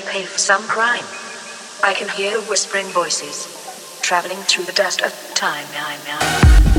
Making pay for some crime. I can hear whispering voices, traveling through the dust of time. Nine.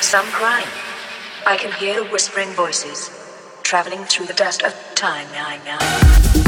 Some crime. I can hear the whispering voices traveling through the dust of time. Nine, nine.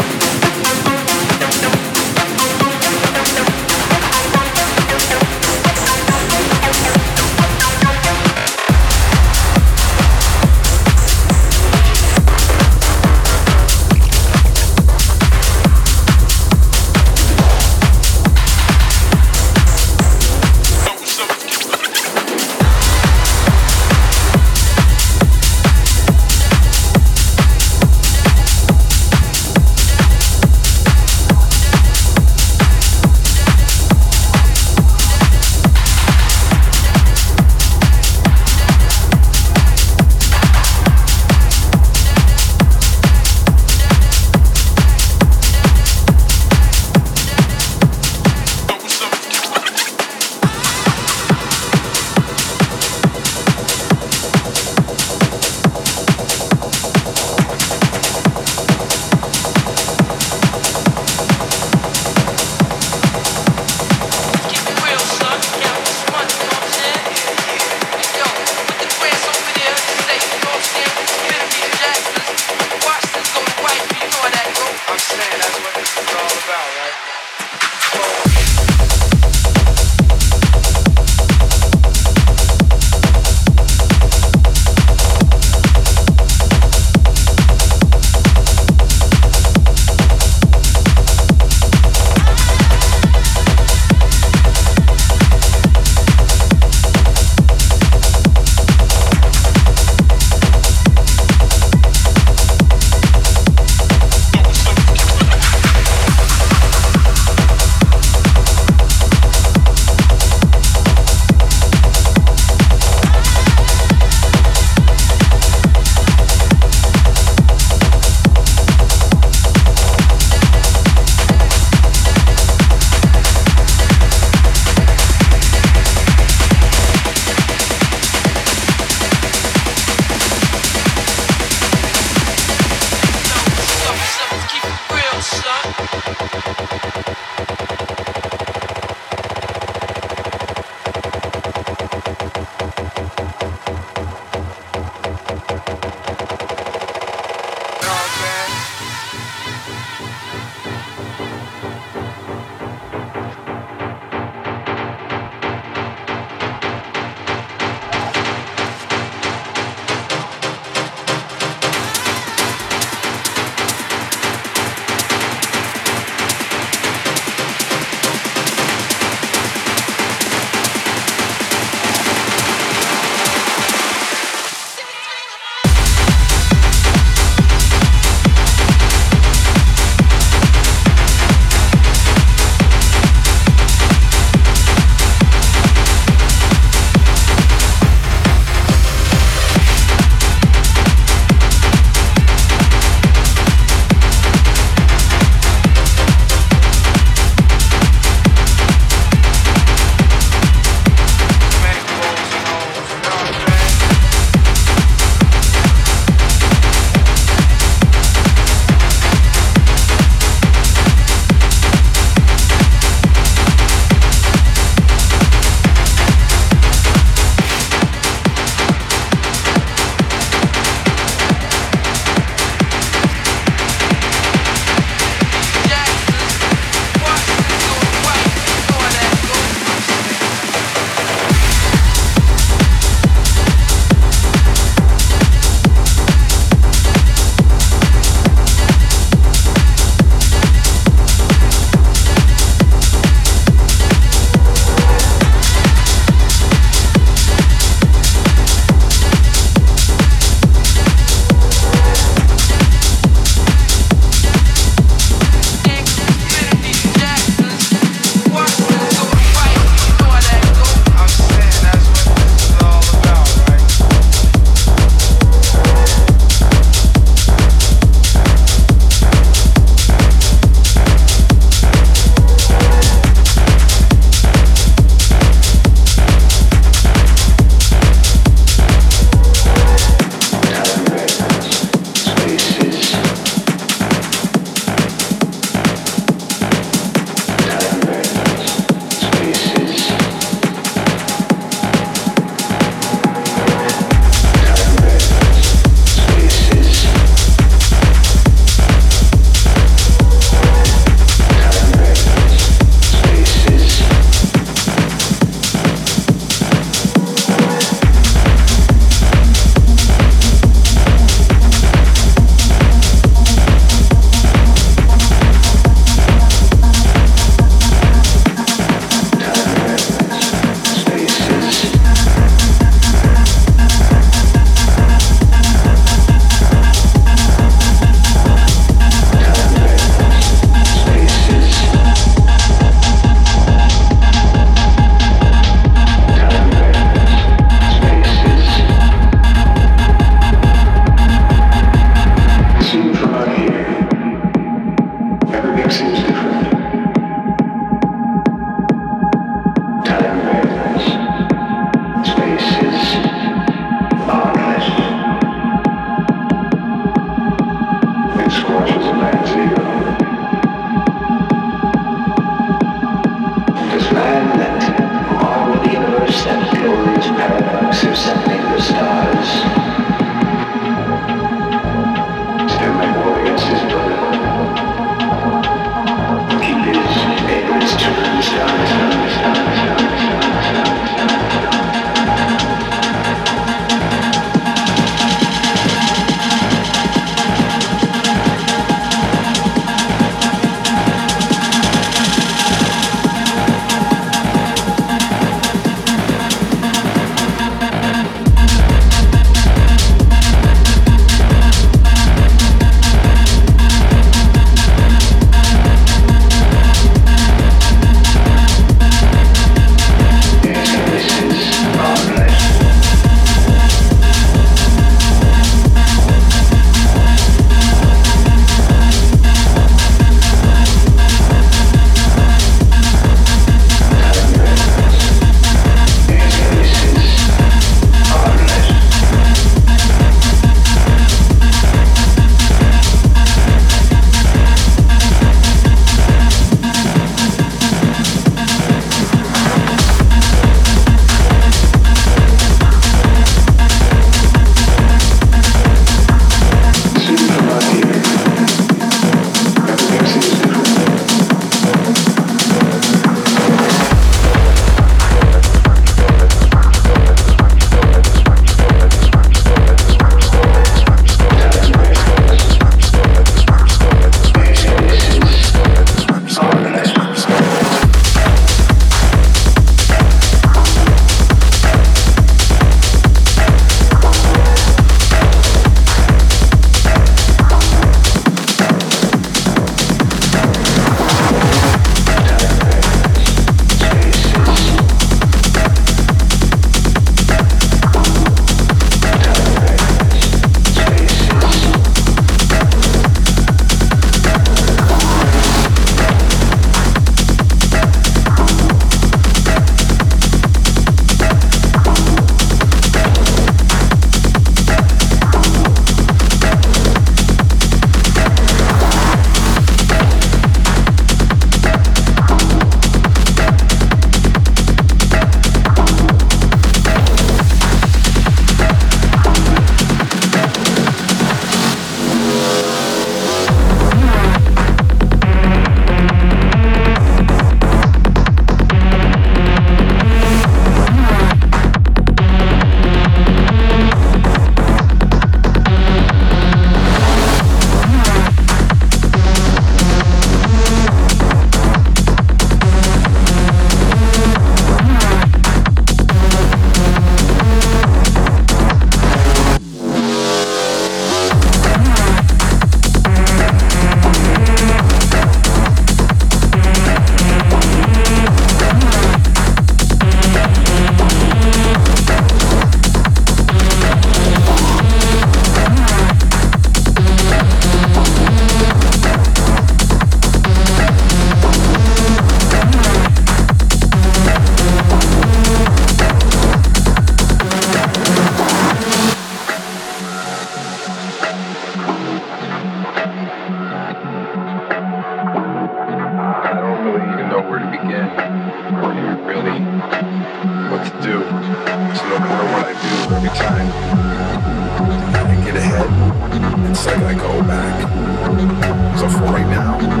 So for right now.